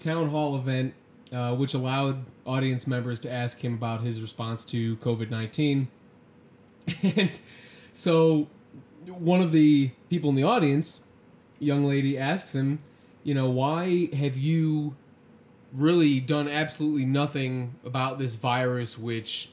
town hall event uh, which allowed audience members to ask him about his response to COVID 19. And so, one of the people in the audience, young lady, asks him, you know, why have you really done absolutely nothing about this virus which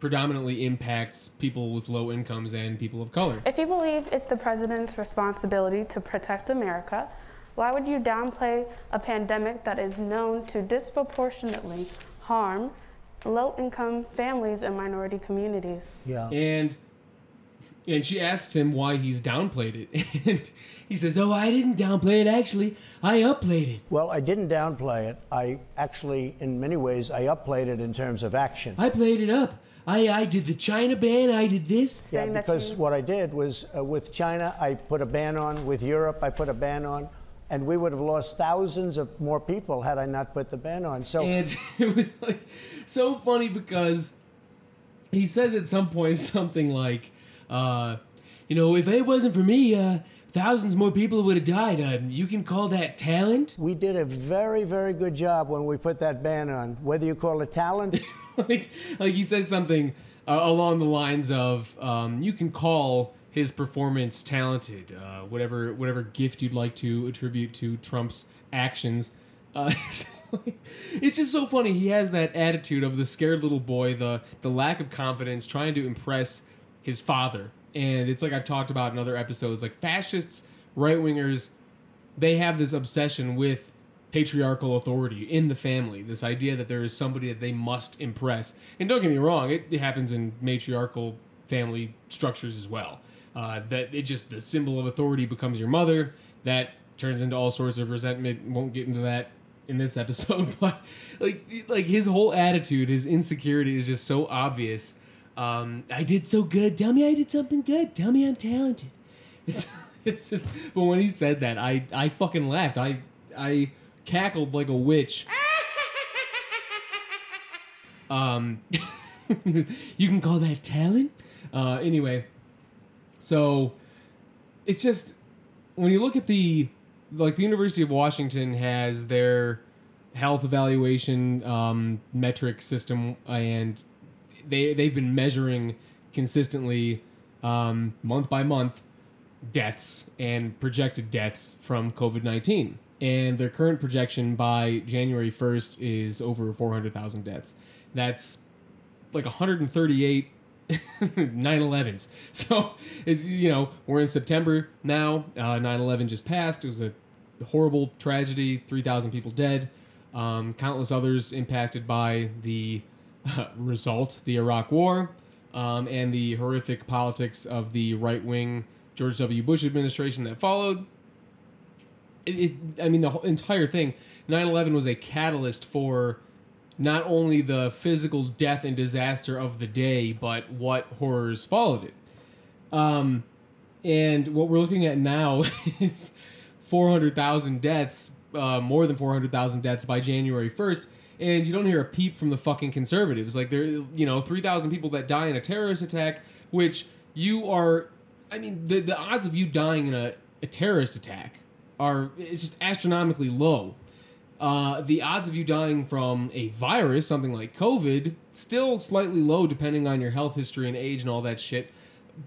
predominantly impacts people with low incomes and people of color? If you believe it's the president's responsibility to protect America, why would you downplay a pandemic that is known to disproportionately harm low income families and minority communities? Yeah. and and she asks him why he's downplayed it and he says oh i didn't downplay it actually i upplayed it Well, I didn't downplay it. I actually, in many ways, I upplayed it in terms of action. i played it up i i did the china ban i did this Yeah, because what I did was uh, with China, I put a ban on. With Europe, I put a ban on. And we would have lost thousands of more people had I not put the ban on. So and it was like so funny because he says at some point something like uh you know if it wasn't for me uh thousands more people would have died uh, you can call that talent we did a very, very good job when we put that ban on. Whether you call it talent, like, like he says something uh, along the lines of, um, "You can call his performance talented, uh, whatever whatever gift you'd like to attribute to Trump's actions." Uh, it's, just so funny. He has that attitude of the scared little boy, the the lack of confidence, trying to impress his father. And it's like I've talked about in other episodes, like fascists, right wingers, they have this obsession with patriarchal authority in the family. This idea that there is somebody that they must impress. And don't get me wrong, it happens in matriarchal family structures as well. Uh, that it just the symbol of authority becomes your mother. That turns into all sorts of resentment. Won't get into that in this episode, but like like his whole attitude, his insecurity is just so obvious. Um, I did so good. Tell me I did something good. Tell me I'm talented. It's, it's just, but when he said that, I I fucking laughed. I I cackled like a witch. Um, you can call that talent. Uh, anyway, so it's just when you look at the like the University of Washington has their health evaluation um, metric system, and they they've been measuring consistently um, month by month deaths and projected deaths from COVID nineteen. And their current projection by January first is over four hundred thousand deaths. That's like 138 9/11s. So it's you know we're in September now. Uh, 9/11 just passed. It was a horrible tragedy. 3,000 people dead. Um, countless others impacted by the uh, result, the Iraq War, um, and the horrific politics of the right wing George W. Bush administration that followed. It, it, I mean, the entire thing. 9/11 was a catalyst for not only the physical death and disaster of the day, but what horrors followed it. Um, and what we're looking at now is 400,000 deaths, uh, more than 400,000 deaths by January 1st. And you don't hear a peep from the fucking conservatives. Like, there, you know, 3,000 people that die in a terrorist attack, which you are, I mean, the, the odds of you dying in a, a terrorist attack are, it's just astronomically low. Uh, the odds of you dying from a virus, something like COVID, still slightly low depending on your health history and age and all that shit.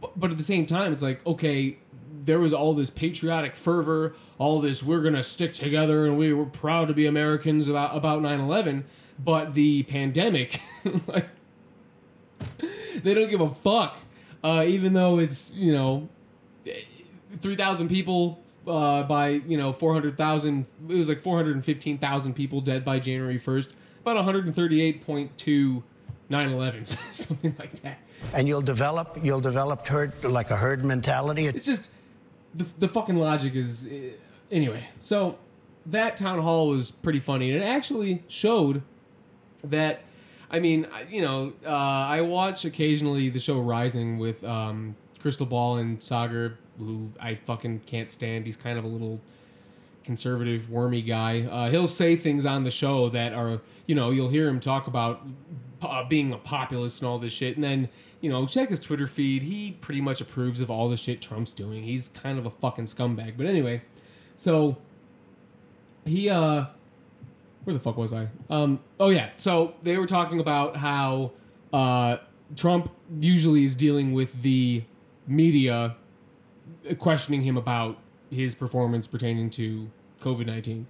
But, but at the same time, it's like, okay, there was all this patriotic fervor, all this we're gonna stick together and we were proud to be Americans about about 9/11. But the pandemic, like, they don't give a fuck. Uh, even though it's you know, three thousand people uh, by you know four hundred thousand. It was like four hundred and fifteen thousand people dead by January first. About one hundred and thirty-eight point two 9/11s, something like that. and you'll develop, you'll develop herd like a herd mentality. It's just the, the fucking logic is uh, anyway. So that town hall was pretty funny, and it actually showed that. I mean, you know, uh, I watch occasionally the show Rising with um, Krystal Ball and Saagar, who I fucking can't stand. He's kind of a little conservative, wormy guy. Uh, he'll say things on the show that are, you know, you'll hear him talk about uh, being a populist and all this shit. And then you know, check his Twitter feed. He pretty much approves of all the shit Trump's doing. He's kind of a fucking scumbag. But anyway, so he uh where the fuck was I? Um oh yeah, so they were talking about how uh Trump usually is dealing with the media questioning him about his performance pertaining to COVID-19.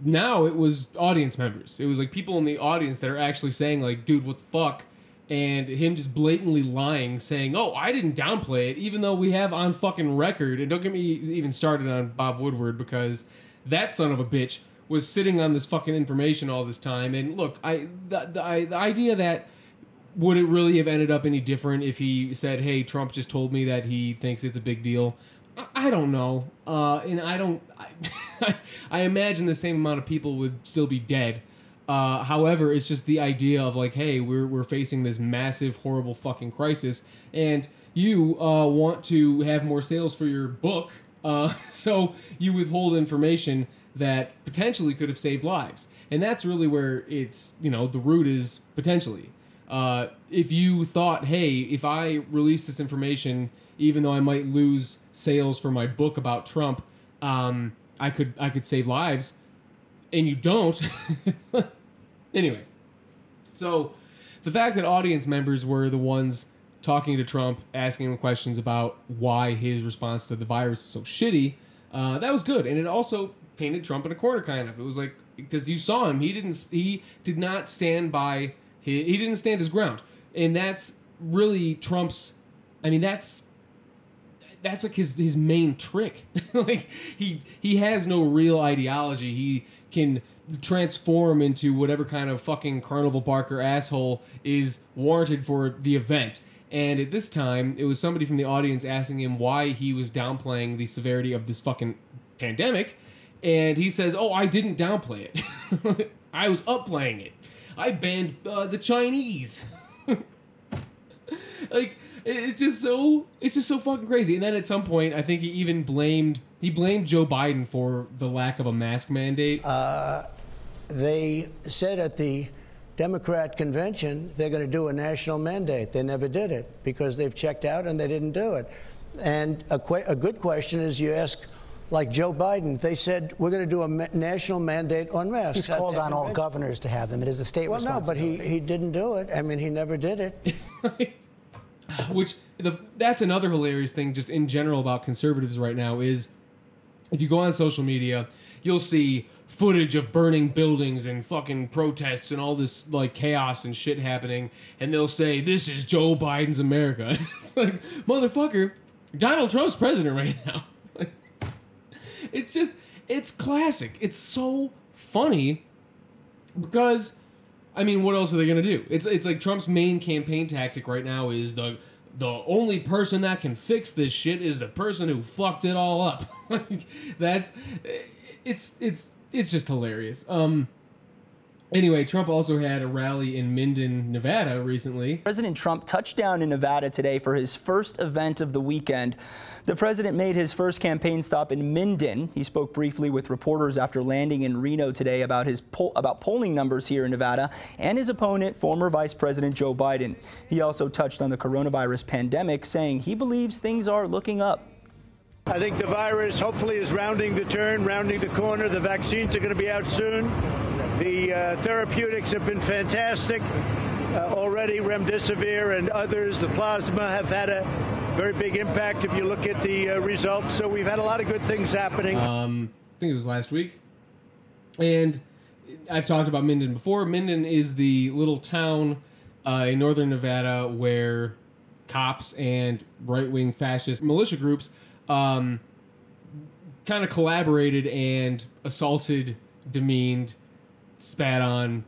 Now it was audience members. It was like people in the audience that are actually saying like, "Dude, what the fuck?" and him just blatantly lying, saying, "Oh, I didn't downplay it," even though we have on fucking record. And don't get me even started on Bob Woodward because that son of a bitch was sitting on this fucking information all this time. And look, I the the, I, the idea that would it really have ended up any different if he said, "Hey, Trump just told me that he thinks it's a big deal." I, I don't know, uh, and I don't. I, I imagine the same amount of people would still be dead. Uh, however, it's just the idea of like, hey, we're we're facing this massive, horrible fucking crisis, and you uh, want to have more sales for your book, uh, so you withhold information that potentially could have saved lives, and that's really where it's you know the root is potentially. Uh, if you thought, hey, if I release this information, even though I might lose sales for my book about Trump, um, I could I could save lives, and you don't. anyway, so the fact that audience members were the ones talking to Trump, asking him questions about why his response to the virus is so shitty, uh, that was good, and it also painted Trump in a corner, kind of. It was like because you saw him, he didn't he did not stand by he, he didn't stand his ground, and that's really Trump's. I mean, that's that's like his his main trick. like he he has no real ideology. He can transform into whatever kind of fucking carnival barker asshole is warranted for the event. And at this time, it was somebody from the audience asking him why he was downplaying the severity of this fucking pandemic. And he says, "Oh, I didn't downplay it. I was upplaying it. I banned uh, the Chinese." like it's just so it's just so fucking crazy. And then at some point, I think he even blamed he blamed Joe Biden for the lack of a mask mandate. They said at the Democrat convention they're going to do a national mandate. They never did it because they've checked out and they didn't do it. And a, que- a good question is you ask, like Joe Biden, they said we're going to do a ma- national mandate on masks. He's called on all governors to have them. It is a state Well, no, but he, he didn't do it. I mean, he never did it. which the that's another hilarious thing just in general about conservatives right now is if you go on social media you'll see footage of burning buildings and fucking protests and all this like chaos and shit happening and they'll say this is Joe Biden's America it's like motherfucker Donald Trump's president right now Like, it's just it's classic it's so funny because I mean, what else are they gonna do? It's it's like Trump's main campaign tactic right now is the the only person that can fix this shit is the person who fucked it all up. Like, That's it's it's it's just hilarious. Um. Anyway, Trump also had a rally in Minden, Nevada recently. President Trump touched down in Nevada today for his first event of the weekend. The president made his first campaign stop in Minden. He spoke briefly with reporters after landing in Reno today about his about polling numbers here in Nevada and his opponent, former Vice President Joe Biden. He also touched on the coronavirus pandemic, saying he believes things are looking up. I think the virus hopefully is rounding the turn, rounding the corner. The vaccines are going to be out soon. The uh, therapeutics have been fantastic. Uh, already, remdesivir and others, the plasma have had a very big impact if you look at the uh, results. So we've had a lot of good things happening. Um, I think it was last week. And I've talked about Minden before. Minden is the little town uh, in northern Nevada where cops and right wing fascist militia groups um, kind of collaborated and assaulted, demeaned, spat on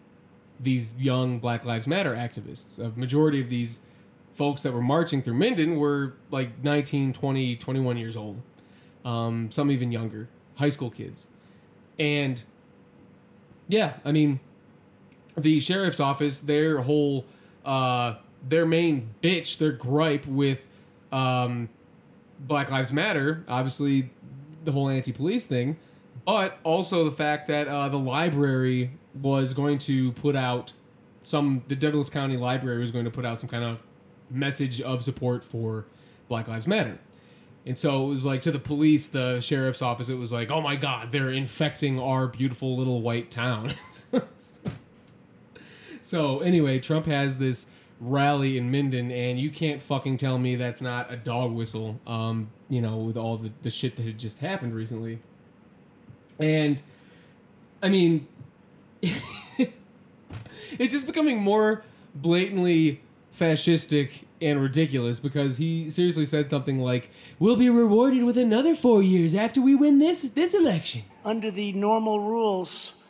these young Black Lives Matter activists. A majority of these folks that were marching through Minden were like 19, 20, 21 years old. Um, some even younger, high school kids. And yeah, I mean, the sheriff's office, their whole, uh, their main bitch, their gripe with um, Black Lives Matter, obviously the whole anti-police thing, but also the fact that uh, the library was going to put out some the Douglas County Library was going to put out some kind of message of support for Black Lives Matter. And so it was like to the police, the sheriff's office, it was like, oh my God, they're infecting our beautiful little white town. so anyway, Trump has this rally in Minden, and you can't fucking tell me that's not a dog whistle, um, you know, with all the, the shit that had just happened recently. And, I mean, it's just becoming more blatantly fascistic and ridiculous because he seriously said something like, "We'll be rewarded with another four years after we win this this election." Under the normal rules,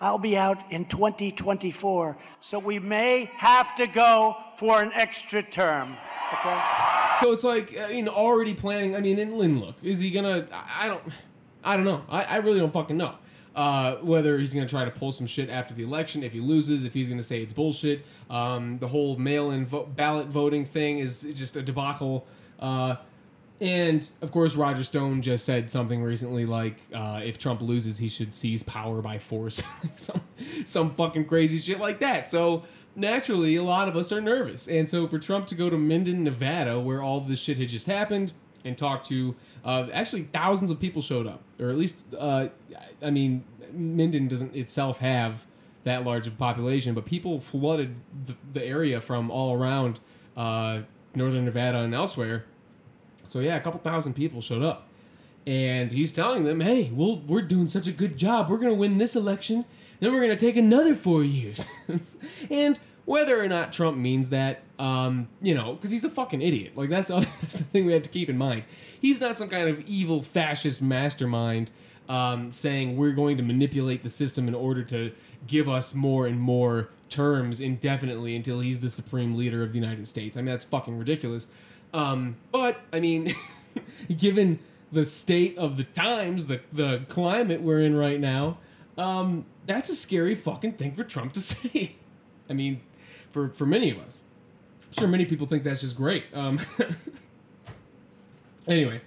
I'll be out in 2024, so we may have to go for an extra term. Okay? So it's like, I mean, already planning. I mean, and Lynn, look, is he gonna? I I don't, I don't know. I, I really don't fucking know. Uh, whether he's gonna try to pull some shit after the election, if he loses, if he's gonna say it's bullshit. Um, the whole mail-in vo- ballot voting thing is just a debacle. Uh, and of course, Roger Stone just said something recently like, uh, if Trump loses, he should seize power by force, some some fucking crazy shit like that. So naturally, a lot of us are nervous. And so for Trump to go to Minden, Nevada, where all this shit had just happened, and talk to uh, actually thousands of people showed up, or at least, uh, I mean, Minden doesn't itself have that large of a population, but people flooded the, the area from all around uh, northern Nevada and elsewhere. So yeah, a couple thousand people showed up, and he's telling them, "Hey, we'll, we're doing such a good job. We're gonna win this election, then we're gonna take another four years." and whether or not Trump means that, um, you know, because he's a fucking idiot. Like that's the, other, that's the thing we have to keep in mind. He's not some kind of evil fascist mastermind um, saying we're going to manipulate the system in order to give us more and more terms indefinitely until he's the supreme leader of the United States. I mean, that's fucking ridiculous. Um, but I mean, given the state of the times, the the climate we're in right now, um, that's a scary fucking thing for Trump to say. I mean, for for many of us, I'm sure many people think that's just great. Um, anyway,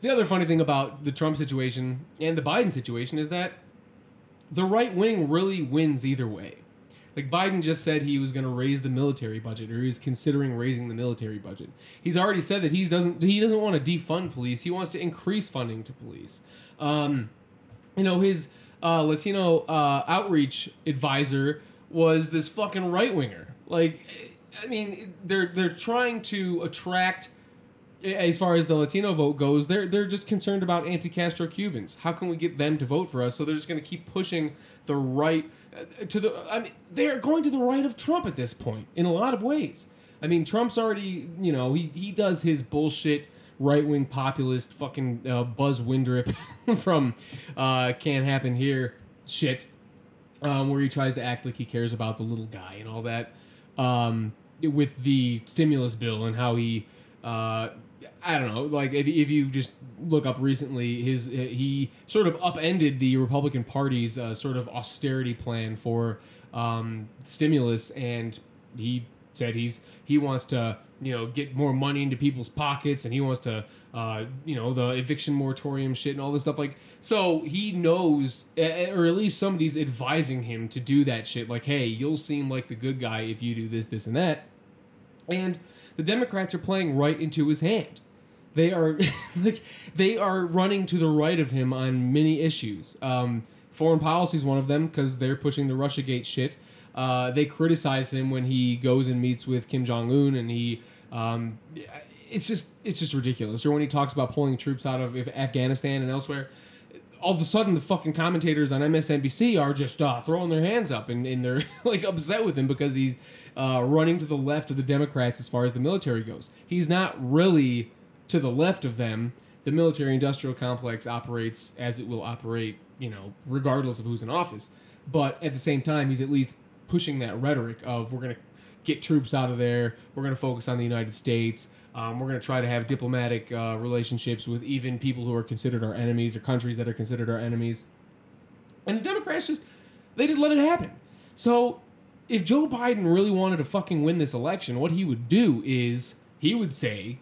the other funny thing about the Trump situation and the Biden situation is that the right wing really wins either way. Like Biden just said he was going to raise the military budget, or he's considering raising the military budget. He's already said that he doesn't he doesn't want to defund police. He wants to increase funding to police. Um, you know his uh, Latino uh, outreach advisor was this fucking right winger. Like, I mean, they're they're trying to attract as far as the Latino vote goes, they're they're just concerned about anti-Castro Cubans. How can we get them to vote for us? So they're just going to keep pushing the right uh, to the. I mean, they're going to the right of Trump at this point in a lot of ways. I mean, Trump's already, you know, he he does his bullshit right wing populist fucking uh, Buzz Windrip from uh, Can't Happen Here shit, um, where he tries to act like he cares about the little guy and all that. Um, with the stimulus bill and how he uh, I don't know, like if, if you just look up recently, his he sort of upended the Republican Party's uh, sort of austerity plan for um, stimulus, and he said he's he wants to you know get more money into people's pockets, and he wants to uh, you know the eviction moratorium shit and all this stuff. Like so, he knows, or at least somebody's advising him to do that shit. Like, hey, you'll seem like the good guy if you do this, this, and that, and the Democrats are playing right into his hand. They are like they are running to the right of him on many issues. Um, foreign policy is one of them because they're pushing the RussiaGate shit. Uh, they criticize him when he goes and meets with Kim Jong Un, and he, um, it's just it's just ridiculous. Or when he talks about pulling troops out of Afghanistan and elsewhere, all of a sudden the fucking commentators on MSNBC are just uh, throwing their hands up and, and they're like upset with him because he's uh, running to the left of the Democrats as far as the military goes. He's not really to the left of them, the military industrial complex operates as it will operate, you know, regardless of who's in office. But at the same time, he's at least pushing that rhetoric of we're going to get troops out of there, we're going to focus on the United States. Um, we're going to try to have diplomatic uh, relationships with even people who are considered our enemies or countries that are considered our enemies. And the Democrats just, they just let it happen. So if Joe Biden really wanted to fucking win this election, what he would do is he would say,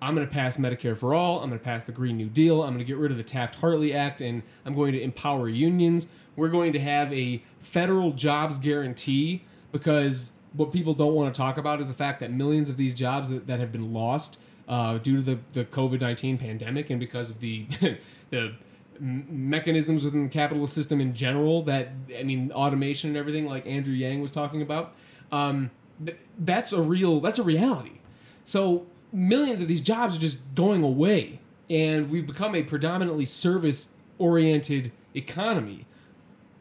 I'm going to pass Medicare for all. I'm going to pass the Green New Deal. I'm going to get rid of the Taft Hartley Act and I'm going to empower unions. We're going to have a federal jobs guarantee because what people don't want to talk about is the fact that millions of these jobs that, that have been lost uh, due to the, the COVID 19 pandemic and because of the, the mechanisms within the capitalist system in general that, I mean, automation and everything, like Andrew Yang was talking about, um, th- that's a real, that's a reality. So millions of these jobs are just going away, and we've become a predominantly service oriented economy.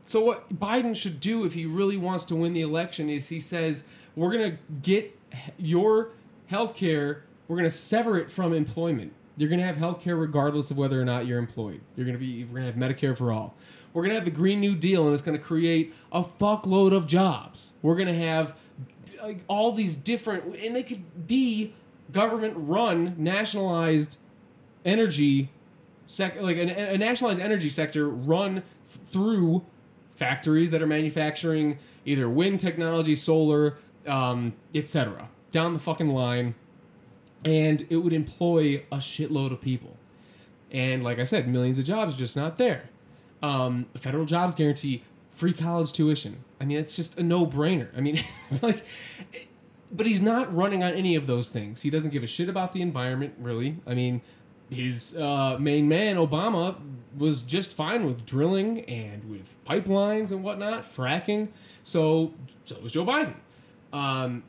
So what Biden should do if he really wants to win the election is he says we're going to get your health care, we're going to sever it from employment. You're going to have health care regardless of whether or not you're employed. You're going to be we're to have Medicare for all. We're going to have the Green New Deal and it's going to create a fuckload of jobs. We're going to have like all these different and they could be government run nationalized energy sec like a, a nationalized energy sector run through factories that are manufacturing either wind technology, solar, um, etc. Down the fucking line, and it would employ a shitload of people. And like I said, millions of jobs just not there. Um, federal jobs guarantee free college tuition. I mean, it's just a no-brainer. I mean, it's like, but he's not running on any of those things. He doesn't give a shit about the environment, really. I mean, his uh, main man Obama was just fine with drilling and with pipelines and whatnot, fracking. So so was Joe Biden. Um,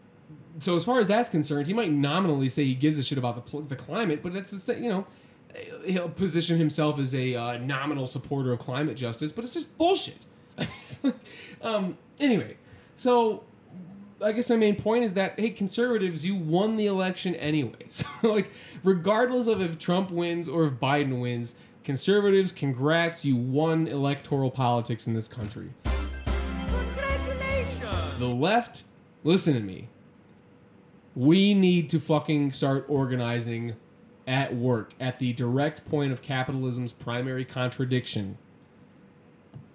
so as far as that's concerned, he might nominally say he gives a shit about the the climate, but that's the you know he'll position himself as a uh, nominal supporter of climate justice, but it's just bullshit. Um, anyway, so I guess my main point is that hey, conservatives, you won the election anyway. So like, regardless of if Trump wins or if Biden wins, conservatives, congrats, you won electoral politics in this country. The left, listen to me. We need to fucking start organizing at work at the direct point of capitalism's primary contradiction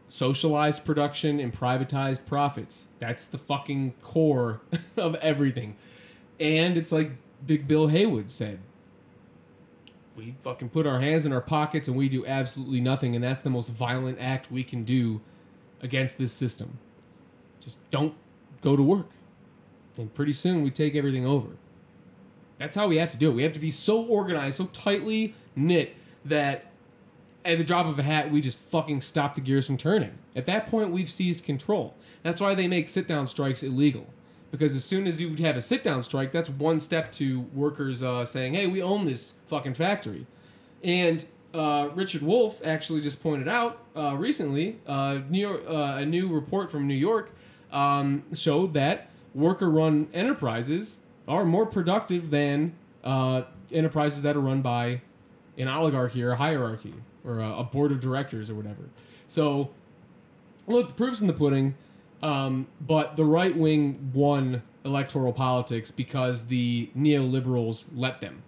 socialized production and privatized profits. That's the fucking core of everything. And it's like Big Bill Haywood said we fucking put our hands in our pockets and we do absolutely nothing. And that's the most violent act we can do against this system. Just don't go to work. And pretty soon we take everything over. That's how we have to do it. We have to be so organized, so tightly knit that at the drop of a hat, we just fucking stop the gears from turning. At that point, we've seized control. That's why they make sit down strikes illegal. Because as soon as you have a sit down strike, that's one step to workers uh, saying, hey, we own this fucking factory. And uh, Richard Wolff actually just pointed out uh, recently uh, New York, uh, a new report from New York um, showed that worker run enterprises are more productive than uh, enterprises that are run by an oligarchy or a hierarchy or a, a board of directors or whatever. So, look, the proof's in the pudding. Um, but the right wing won electoral politics because the neoliberals let them.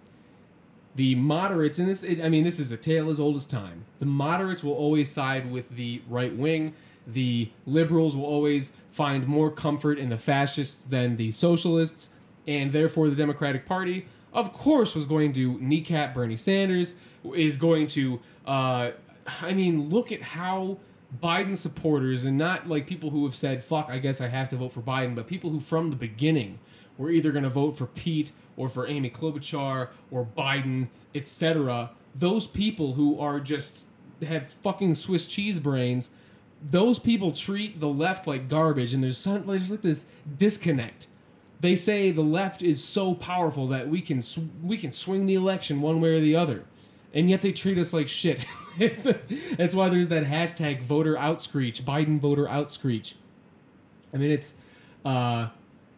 The moderates, and this, I mean, this is a tale as old as time. The moderates will always side with the right wing. The liberals will always find more comfort in the fascists than the socialists. And therefore, the Democratic Party, of course, was going to kneecap Bernie Sanders, is going to, uh, I mean, look at how Biden supporters, and not like people who have said, fuck, I guess I have to vote for Biden, but people who from the beginning were either going to vote for Pete or for Amy Klobuchar or Biden, etc. Those people who are just have fucking Swiss cheese brains, those people treat the left like garbage, and there's some, there's like this disconnect. They say the left is so powerful that we can sw- we can swing the election one way or the other, and yet they treat us like shit. it's that's why there's that hashtag voter outscreech, Biden voter outscreech. I mean, it's uh,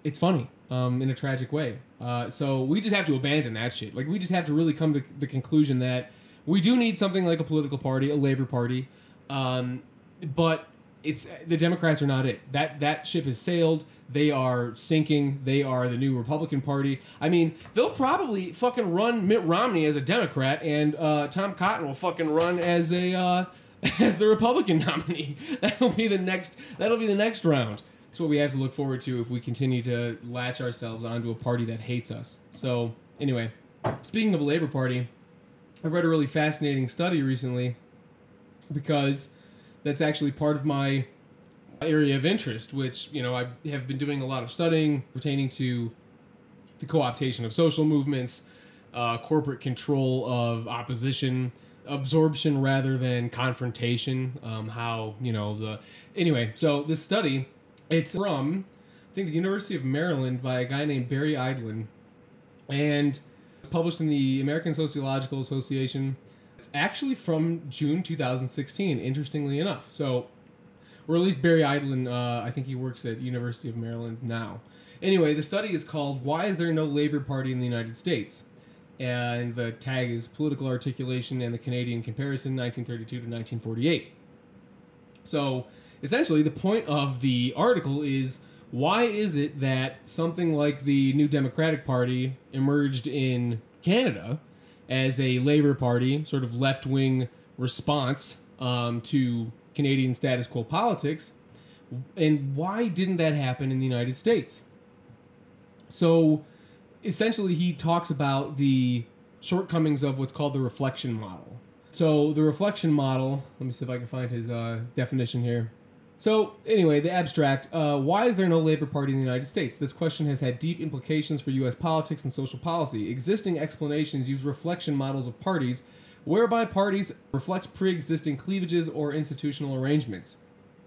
it's funny um, in a tragic way. Uh, so we just have to abandon that shit. Like we just have to really come to the conclusion that we do need something like a political party, a labor party, um, but it's the Democrats are not it. That that ship has sailed. They are sinking. They are the new Republican Party. I mean, they'll probably fucking run Mitt Romney as a Democrat, and uh, Tom Cotton will fucking run as a uh, as the Republican nominee. That'll be the next. That'll be the next round. That's what we have to look forward to if we continue to latch ourselves onto a party that hates us. So anyway, speaking of a Labor Party, I read a really fascinating study recently because that's actually part of my area of interest, which you know I have been doing a lot of studying pertaining to the co-optation of social movements, uh, corporate control of opposition, absorption rather than confrontation. Um, how you know the anyway. So this study, it's from I think the University of Maryland by a guy named Barry Eidlin, and published in the American Sociological Association. It's actually from June 2016. Interestingly enough, so or at least Barry Eidlin. Uh, I think he works at University of Maryland now. Anyway, the study is called "Why Is There No Labor Party in the United States?" and the tag is "Political Articulation and the Canadian Comparison, 1932 to 1948." So, essentially, the point of the article is why is it that something like the New Democratic Party emerged in Canada as a Labor Party, sort of left wing response um, to Canadian status quo politics, and why didn't that happen in the United States? So essentially, he talks about the shortcomings of what's called the reflection model. So, the reflection model, let me see if I can find his uh, definition here. So, anyway, the abstract uh, why is there no Labor Party in the United States? This question has had deep implications for U.S. politics and social policy. Existing explanations use reflection models of parties, whereby parties reflect pre existing cleavages or institutional arrangements.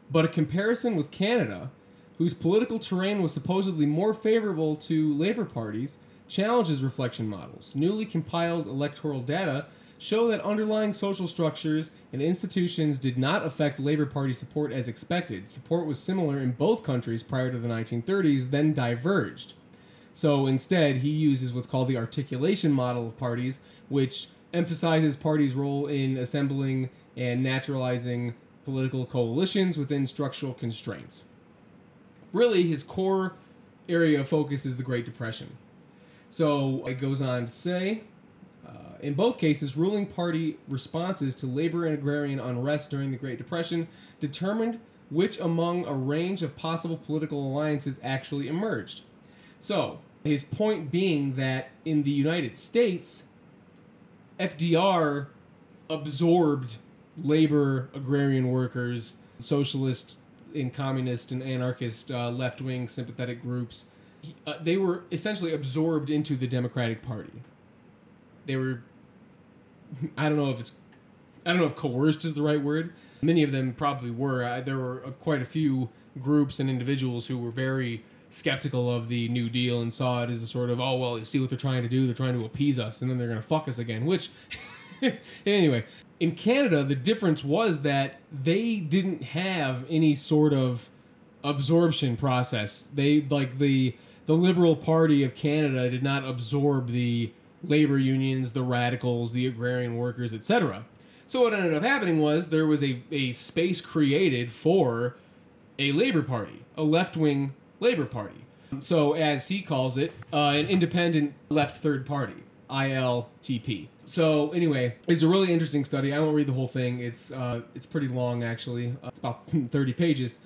But a comparison with Canada, whose political terrain was supposedly more favorable to Labor parties, challenges reflection models. Newly compiled electoral data show that underlying social structures and institutions did not affect Labor Party support as expected. Support was similar in both countries prior to the 1930s, then diverged. So instead, he uses what's called the articulation model of parties, which emphasizes parties' role in assembling and naturalizing political coalitions within structural constraints. Really, his core area of focus is the Great Depression. So it goes on to say in both cases, ruling party responses to labor and agrarian unrest during the Great Depression determined which among a range of possible political alliances actually emerged. So, his point being that in the United States, FDR absorbed labor, agrarian workers, socialist and communist and anarchist uh, left wing sympathetic groups. Uh, they were essentially absorbed into the Democratic Party. They were, I don't know if it's, I don't know if coerced is the right word. Many of them probably were. Uh, there were uh, quite a few groups and individuals who were very skeptical of the New Deal and saw it as a sort of, oh, well, you see what they're trying to do? They're trying to appease us and then they're going to fuck us again, which, anyway. In Canada, the difference was that they didn't have any sort of absorption process. They like the the Liberal Party of Canada did not absorb the labor unions, the radicals, the agrarian workers, etc. So what ended up happening was there was a, a space created for a labor party, a left wing labor party. So as he calls it, uh, an independent left third party, ILTP. So anyway, it's a really interesting study. I won't read the whole thing. It's uh, it's pretty long actually. Uh, it's about 30 pages.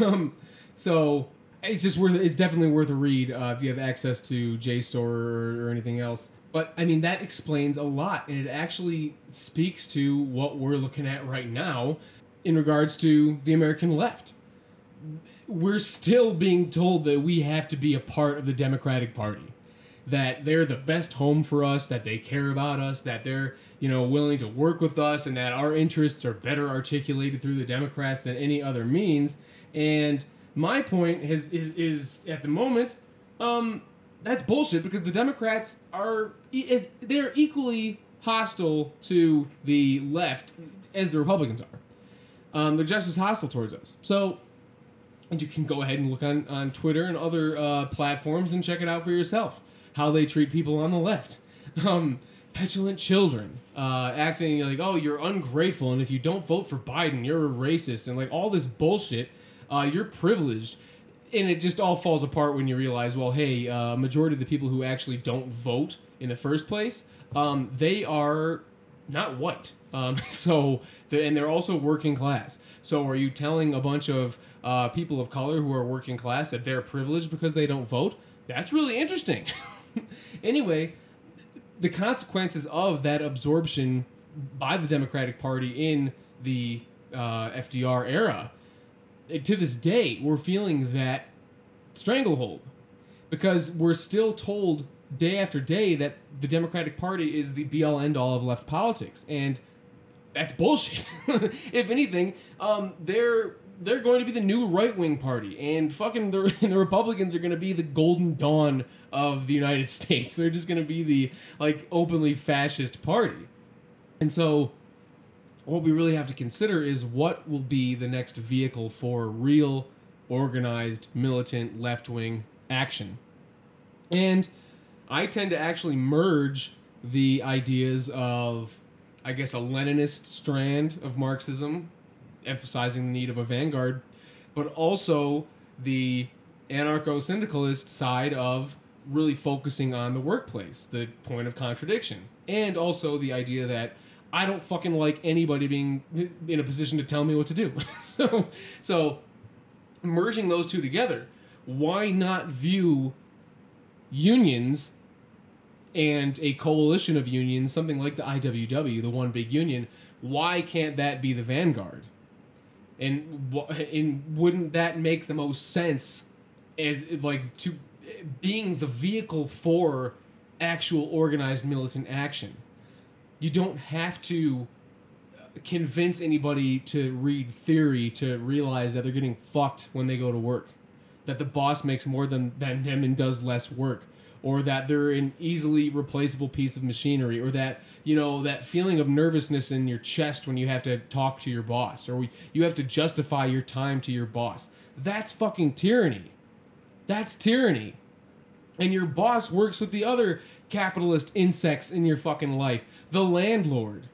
um, so it's just worth. It's definitely worth a read uh, if you have access to JSTOR or, or anything else. But I mean that explains a lot, and it actually speaks to what we're looking at right now in regards to the American left. We're still being told that we have to be a part of the Democratic Party that they're the best home for us, that they care about us, that they're, you know, willing to work with us and that our interests are better articulated through the Democrats than any other means. And my point has is is at the moment, um, that's bullshit because the Democrats are is they're equally hostile to the left as the Republicans are. Um, they're just as hostile towards us. So and you can go ahead and look on, on Twitter and other uh, platforms and check it out for yourself. How they treat people on the left. Um, petulant children uh, acting like, oh, you're ungrateful, and if you don't vote for Biden, you're a racist, and like all this bullshit. Uh, you're privileged. And it just all falls apart when you realize, well, hey, uh, majority of the people who actually don't vote in the first place, um, they are not white. Um, so, the, and they're also working class. So, are you telling a bunch of uh, people of color who are working class that they're privileged because they don't vote? That's really interesting. anyway, the consequences of that absorption by the Democratic Party in the uh, FDR era to this day, we're feeling that stranglehold because we're still told day after day that the Democratic Party is the be all end all of left politics, and that's bullshit. if anything, um, they're they're going to be the new right wing party, and fucking the, the Republicans are going to be the golden dawn of the United States. They're just going to be the like openly fascist party, and so what we really have to consider is what will be the next vehicle for real organized militant left wing action. And I tend to actually merge the ideas of, I guess, a Leninist strand of Marxism, emphasizing the need of a vanguard, but also the anarcho syndicalist side of really focusing on the workplace, the point of contradiction, and also the idea that I don't fucking like anybody being in a position to tell me what to do. so, so merging those two together, why not view unions and a coalition of unions, something like the IWW, the one big union, why can't that be the vanguard? And and wouldn't that make the most sense as like to being the vehicle for actual organized militant action? You don't have to convince anybody to read theory to realize that they're getting fucked when they go to work. That the boss makes more than, than them and does less work. Or that they're an easily replaceable piece of machinery. Or that you know that feeling of nervousness in your chest when you have to talk to your boss. Or we, you have to justify your time to your boss. That's fucking tyranny. That's tyranny. And your boss works with the other capitalist insects in your fucking life the landlord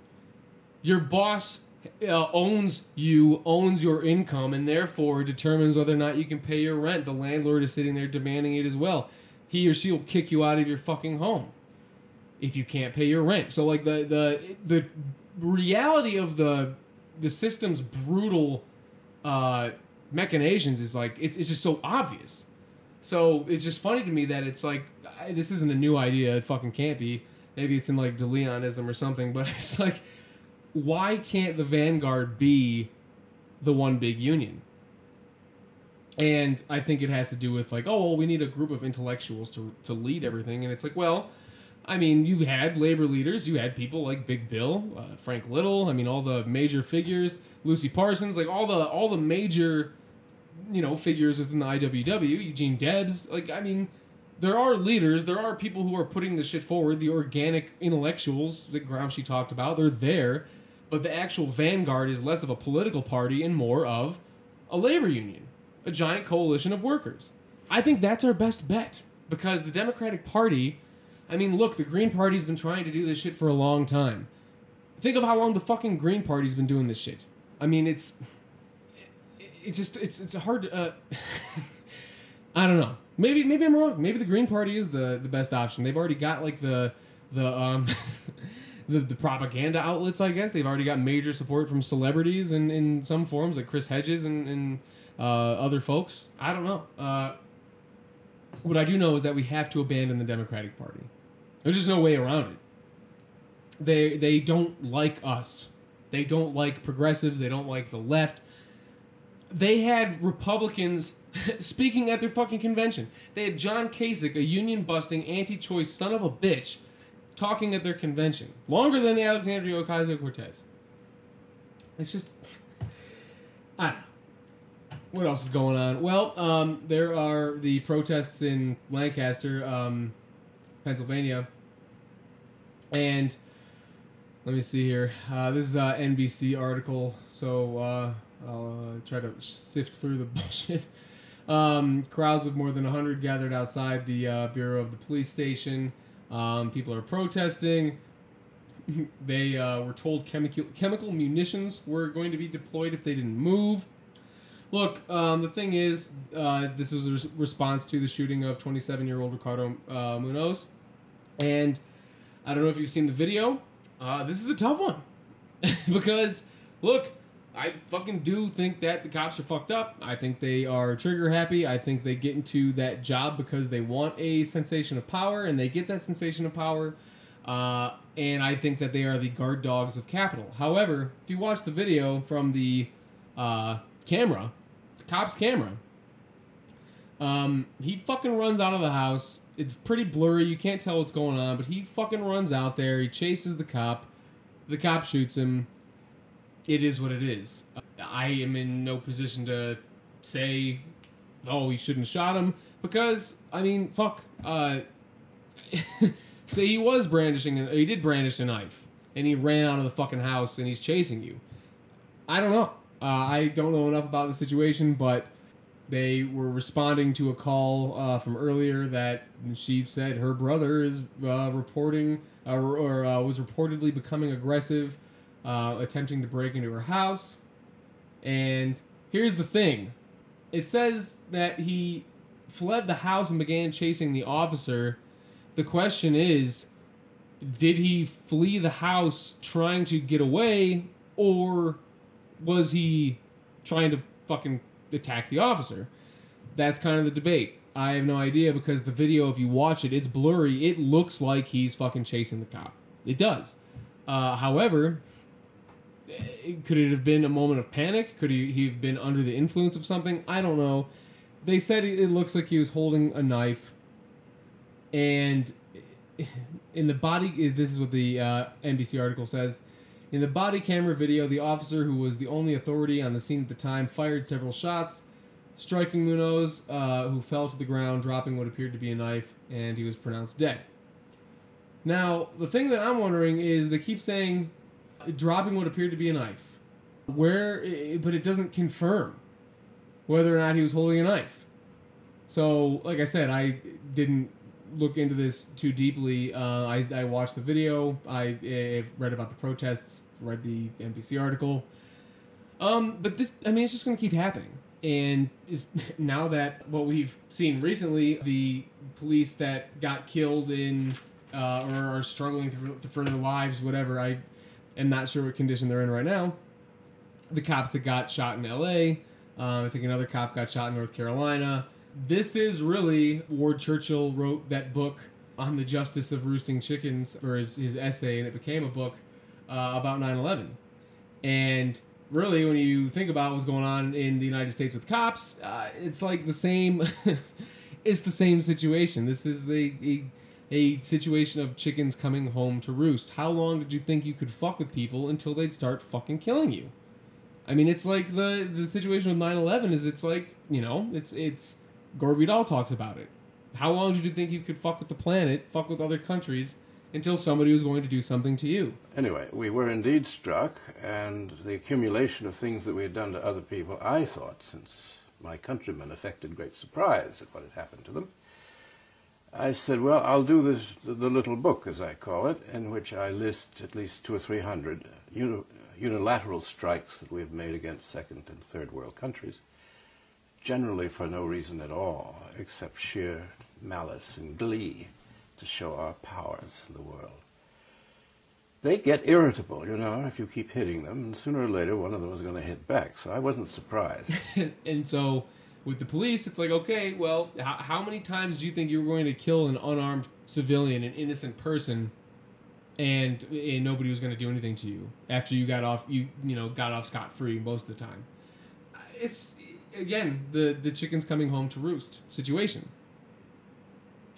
your boss uh, owns you, owns your income, and therefore determines whether or not you can pay your rent. The landlord is sitting there demanding it as well. He or she will kick you out of your fucking home if you can't pay your rent. So like the the the reality of the the system's brutal uh, machinations is like it's it's just so obvious. So it's just funny to me that it's like I, this isn't a new idea. It fucking can't be. Maybe it's in like DeLeonism or something, but it's like why can't the Vanguard be the one big union? And I think it has to do with like, oh, well, we need a group of intellectuals to to lead everything, and it's like, well, I mean, you had labor leaders, you had people like Big Bill, uh, Frank Little, I mean, all the major figures, Lucy Parsons, like all the all the major, you know, figures within the IWW, Eugene Debs, like I mean, there are leaders, there are people who are putting the shit forward, the organic intellectuals that Gramsci talked about, they're there but the actual vanguard is less of a political party and more of a labor union, a giant coalition of workers. I think that's our best bet because the Democratic Party, I mean, look, the Green Party's been trying to do this shit for a long time. Think of how long the fucking Green Party's been doing this shit. I mean, it's it's just it's it's hard to uh, I don't know. Maybe maybe I'm wrong. Maybe the Green Party is the the best option. They've already got like the the um the, the propaganda outlets, I guess. They've already got major support from celebrities in, in some forms, like Chris Hedges and, and uh, other folks. I don't know. Uh, what I do know is that we have to abandon the Democratic Party. There's just no way around it. They they don't like us. They don't like progressives. They don't like the left. They had Republicans speaking at their fucking convention. They had John Kasich, a union busting, anti choice son of a bitch, talking at their convention. Longer than the Alexandria Ocasio Cortez. It's just. I don't know. What else is going on? Well, um, there are the protests in Lancaster, um, Pennsylvania. And let me see here. Uh, this is an NBC article, so uh, I'll uh, try to sift through the bullshit. Um, crowds of more than 100 gathered outside the uh, Bureau of the Police Station. Um, people are protesting. they uh, were told chemical chemical munitions were going to be deployed if they didn't move. Look, um, the thing is, uh, this was a res- response to the shooting of 27 year old Ricardo uh, Munoz. And I don't know if you've seen the video. Uh, this is a tough one. because, look, I fucking do think that the cops are fucked up. I think they are trigger happy. I think they get into that job because they want a sensation of power and they get that sensation of power. Uh, and I think that they are the guard dogs of capital. However, if you watch the video from the uh, camera, cop's camera. Um, he fucking runs out of the house. It's pretty blurry. You can't tell what's going on, but he fucking runs out there. He chases the cop. The cop shoots him. It is what it is. I am in no position to say, oh, he shouldn't shot him because I mean, fuck. Uh, say he was brandishing, he did brandish a knife, and he ran out of the fucking house, and he's chasing you. I don't know. Uh, I don't know enough about the situation, but they were responding to a call uh, from earlier that she said her brother is uh, reporting uh, or, or uh, was reportedly becoming aggressive, uh, attempting to break into her house. And here's the thing it says that he fled the house and began chasing the officer. The question is did he flee the house trying to get away, or was he trying to fucking attack the officer? That's kind of the debate. I have no idea because the video, if you watch it, it's blurry. It looks like he's fucking chasing the cop. It does. Uh, however, could it have been a moment of panic? Could he, he have been under the influence of something? I don't know. They said it looks like he was holding a knife, and in the body, this is what the uh, NBC article says. In the body camera video, the officer, who was the only authority on the scene at the time, fired several shots, striking Munoz, uh, who fell to the ground, dropping what appeared to be a knife, and he was pronounced dead. Now, the thing that I'm wondering is they keep saying dropping what appeared to be a knife. Where, but it doesn't confirm whether or not he was holding a knife. So, like I said, I didn't look into this too deeply. Uh, I, I watched the video. I, i read about the protests. Read the NBC article. Um, but this, I mean, it's just going to keep happening. And is now that what we've seen recently, the police that got killed in uh, or are struggling for, for their lives, whatever. I am not sure what condition they're in right now. The cops that got shot in L.A. Uh, I think another cop got shot in North Carolina. This is really Ward Churchill wrote that book on the justice of roosting chickens, or his, his essay, and it became a book uh, about 9 11. And really, when you think about what's going on in the United States with cops, uh, it's like the same. it's the same situation. This is a, a a situation of chickens coming home to roost. How long did you think you could fuck with people until they'd start fucking killing you? I mean, it's like the the situation with 9/11 is it's like you know it's it's Gore Vidal talks about it. How long did you think you could fuck with the planet, fuck with other countries, until somebody was going to do something to you? Anyway, we were indeed struck, and the accumulation of things that we had done to other people, I thought, since my countrymen affected great surprise at what had happened to them, I said, well, I'll do this, the little book, as I call it, in which I list at least two or three hundred uni- unilateral strikes that we have made against second and third world countries, generally for no reason at all, except sheer malice and glee to show our powers in the world they get irritable, you know, if you keep hitting them, and sooner or later one of them is going to hit back. So I wasn't surprised. and so with the police, it's like, okay, well, how, how many times do you think you were going to kill an unarmed civilian, an innocent person, and, and nobody was going to do anything to you after you got off, you you know, got off scot free most of the time? It's again the the chickens coming home to roost situation,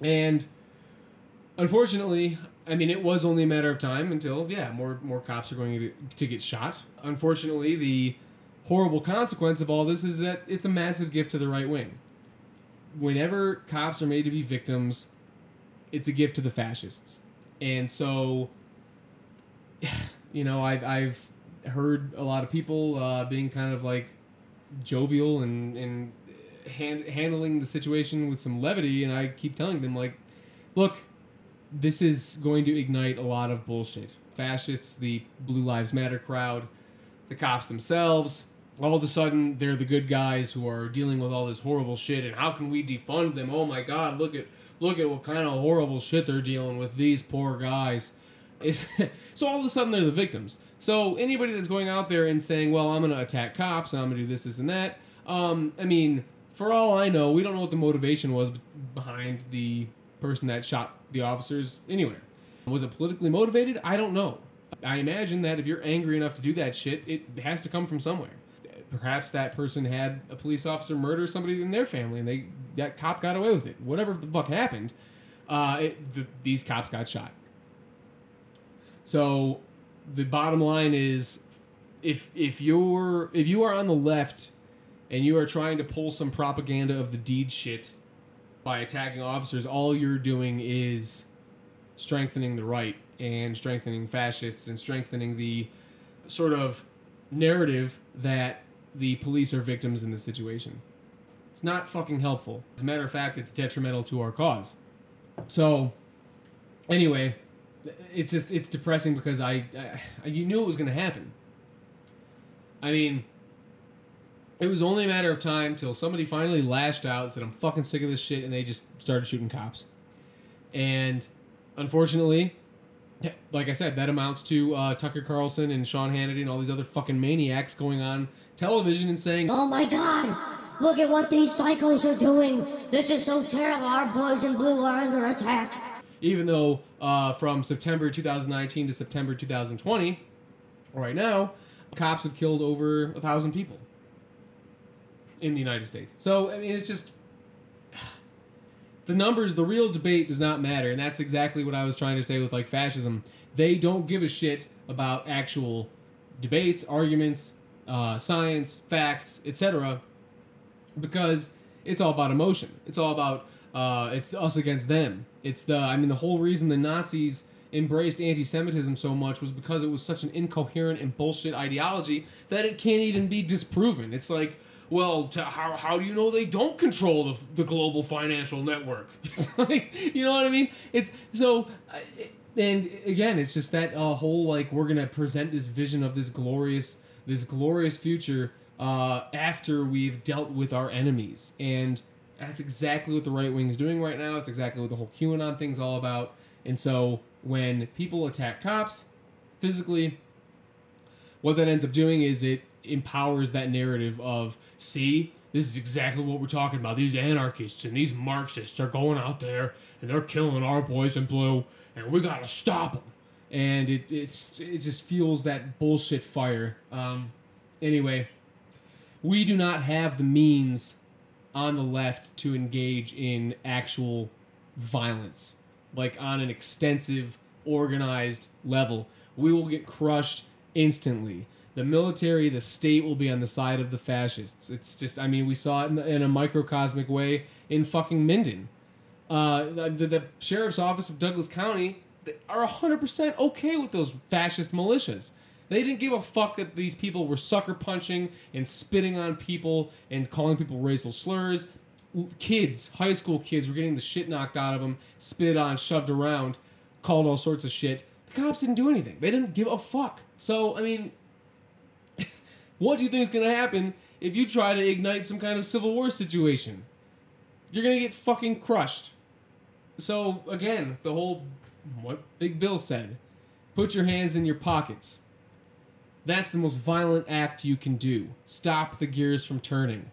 and unfortunately, I mean, it was only a matter of time until yeah, more more cops are going to, to get shot. Unfortunately, the horrible consequence of all this is that it's a massive gift to the right wing. Whenever cops are made to be victims, it's a gift to the fascists, and so you know I've I've heard a lot of people uh, being kind of like jovial and and hand, handling the situation with some levity, and I keep telling them like, look, this is going to ignite a lot of bullshit. Fascists, the Blue Lives Matter crowd, the cops themselves. All of a sudden, they're the good guys who are dealing with all this horrible shit. And how can we defund them? Oh my God! Look at look at what kind of horrible shit they're dealing with. These poor guys. So all of a sudden, they're the victims. So anybody that's going out there and saying, "Well, I'm going to attack cops and I'm going to do this, this, and that," um, I mean, for all I know, we don't know what the motivation was behind the person that shot the officers anywhere. Was it politically motivated? I don't know. I imagine that if you're angry enough to do that shit, it has to come from somewhere. Perhaps that person had a police officer murder somebody in their family, and they that cop got away with it. Whatever the fuck happened, uh, it, the, these cops got shot. So the bottom line is, if if you're if you are on the left, and you are trying to pull some propaganda of the deed shit by attacking officers, all you're doing is strengthening the right and strengthening fascists and strengthening the sort of narrative that the police are victims in this situation. It's not fucking helpful. As a matter of fact, it's detrimental to our cause. So, anyway, it's just it's depressing because I, I you knew it was going to happen. I mean, it was only a matter of time till somebody finally lashed out, said, "I'm fucking sick of this shit," and they just started shooting cops. And unfortunately, like I said, that amounts to uh, Tucker Carlson and Sean Hannity and all these other fucking maniacs going on television and saying, Oh my god! Look at what these psychos are doing! This is so terrible! Our boys in blue are under attack! even though uh, from September 2019 to September 2020, right now, cops have killed over a thousand people in the United States. So I mean, it's just the numbers. The real debate does not matter, and that's exactly what I was trying to say with like fascism. They don't give a shit about actual debates, arguments, uh, science, facts, etc. Because it's all about emotion. It's all about uh, it's us against them. It's the I mean the whole reason the Nazis embraced anti-Semitism so much was because it was such an incoherent and bullshit ideology that it can't even be disproven. It's like, well, to, how, how do you know they don't control the, the global financial network? Like, you know what I mean? It's so, and again, it's just that uh, whole like we're gonna present this vision of this glorious, this glorious future uh, after we've dealt with our enemies, and that's exactly what the right wing is doing right now. It's exactly what the whole QAnon thing's all about. And so when people attack cops physically, what that ends up doing is it empowers that narrative of, see, this is exactly what we're talking about. These anarchists and these Marxists are going out there and they're killing our boys in blue, and we gotta stop them. And it it's, it just fuels that bullshit fire. Um, anyway, we do not have the means on the left to engage in actual violence, like on an extensive, organized level. We will get crushed instantly. The military, the state will be on the side of the fascists. It's just, I mean, we saw it in, in a microcosmic way in fucking Minden. Uh, the, the sheriff's office of Douglas County are 100% okay with those fascist militias. They didn't give a fuck that these people were sucker punching and spitting on people and calling people racial slurs. Kids, high school kids, were getting the shit knocked out of them, spit on, shoved around, called all sorts of shit. The cops didn't do anything. They didn't give a fuck. So, I mean, what do you think is going to happen if you try to ignite some kind of civil war situation? You're going to get fucking crushed. So, again, the whole what Big Bill said put your hands in your pockets. That's the most violent act you can do. Stop the gears from turning.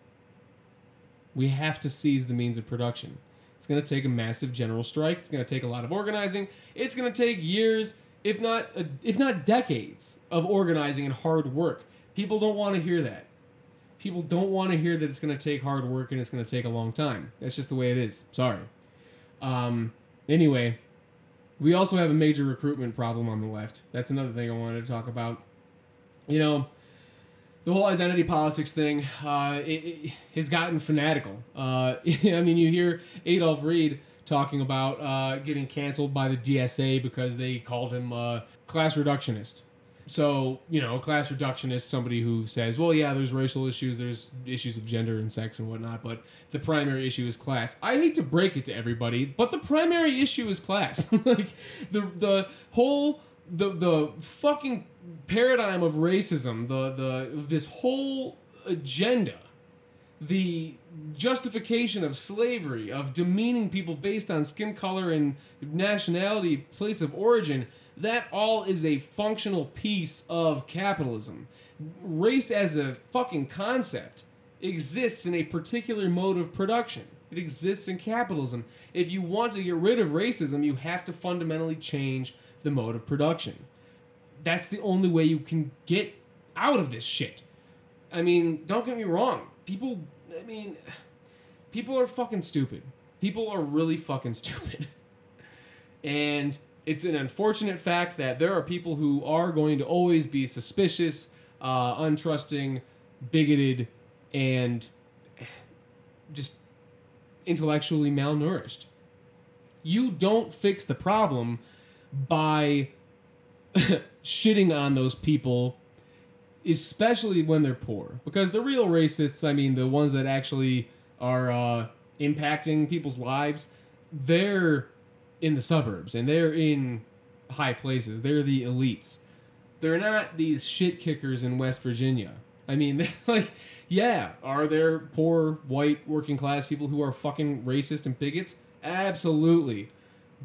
We have to seize the means of production. It's going to take a massive general strike. It's going to take a lot of organizing. It's going to take years, if not uh, if not decades, of organizing and hard work. People don't want to hear that. People don't want to hear that it's going to take hard work and it's going to take a long time. That's just the way it is. Sorry. Um, anyway, we also have a major recruitment problem on the left. That's another thing I wanted to talk about. You know, the whole identity politics thing uh, it, it has gotten fanatical. Uh, I mean, you hear Adolph Reed talking about uh, getting canceled by the DSA because they called him a class reductionist. So, you know, a class reductionist, somebody who says, well, yeah, there's racial issues, there's issues of gender and sex and whatnot, but the primary issue is class. I hate to break it to everybody, but the primary issue is class. like, the, the whole, the, the fucking paradigm of racism, the, the, this whole agenda, the justification of slavery, of demeaning people based on skin color and nationality, place of origin, that all is a functional piece of capitalism. Race as a fucking concept exists in a particular mode of production. It exists in capitalism. If you want to get rid of racism, you have to fundamentally change the mode of production. That's the only way you can get out of this shit. I mean, don't get me wrong. People, I mean, people are fucking stupid. People are really fucking stupid. And it's an unfortunate fact that there are people who are going to always be suspicious, uh, untrusting, bigoted, and just intellectually malnourished. You don't fix the problem by shitting on those people, especially when they're poor. Because the real racists, I mean, the ones that actually are uh, impacting people's lives, they're in the suburbs and they're in high places. They're the elites. They're not these shit kickers in West Virginia. I mean, like, yeah, are there poor white working class people who are fucking racist and bigots? Absolutely.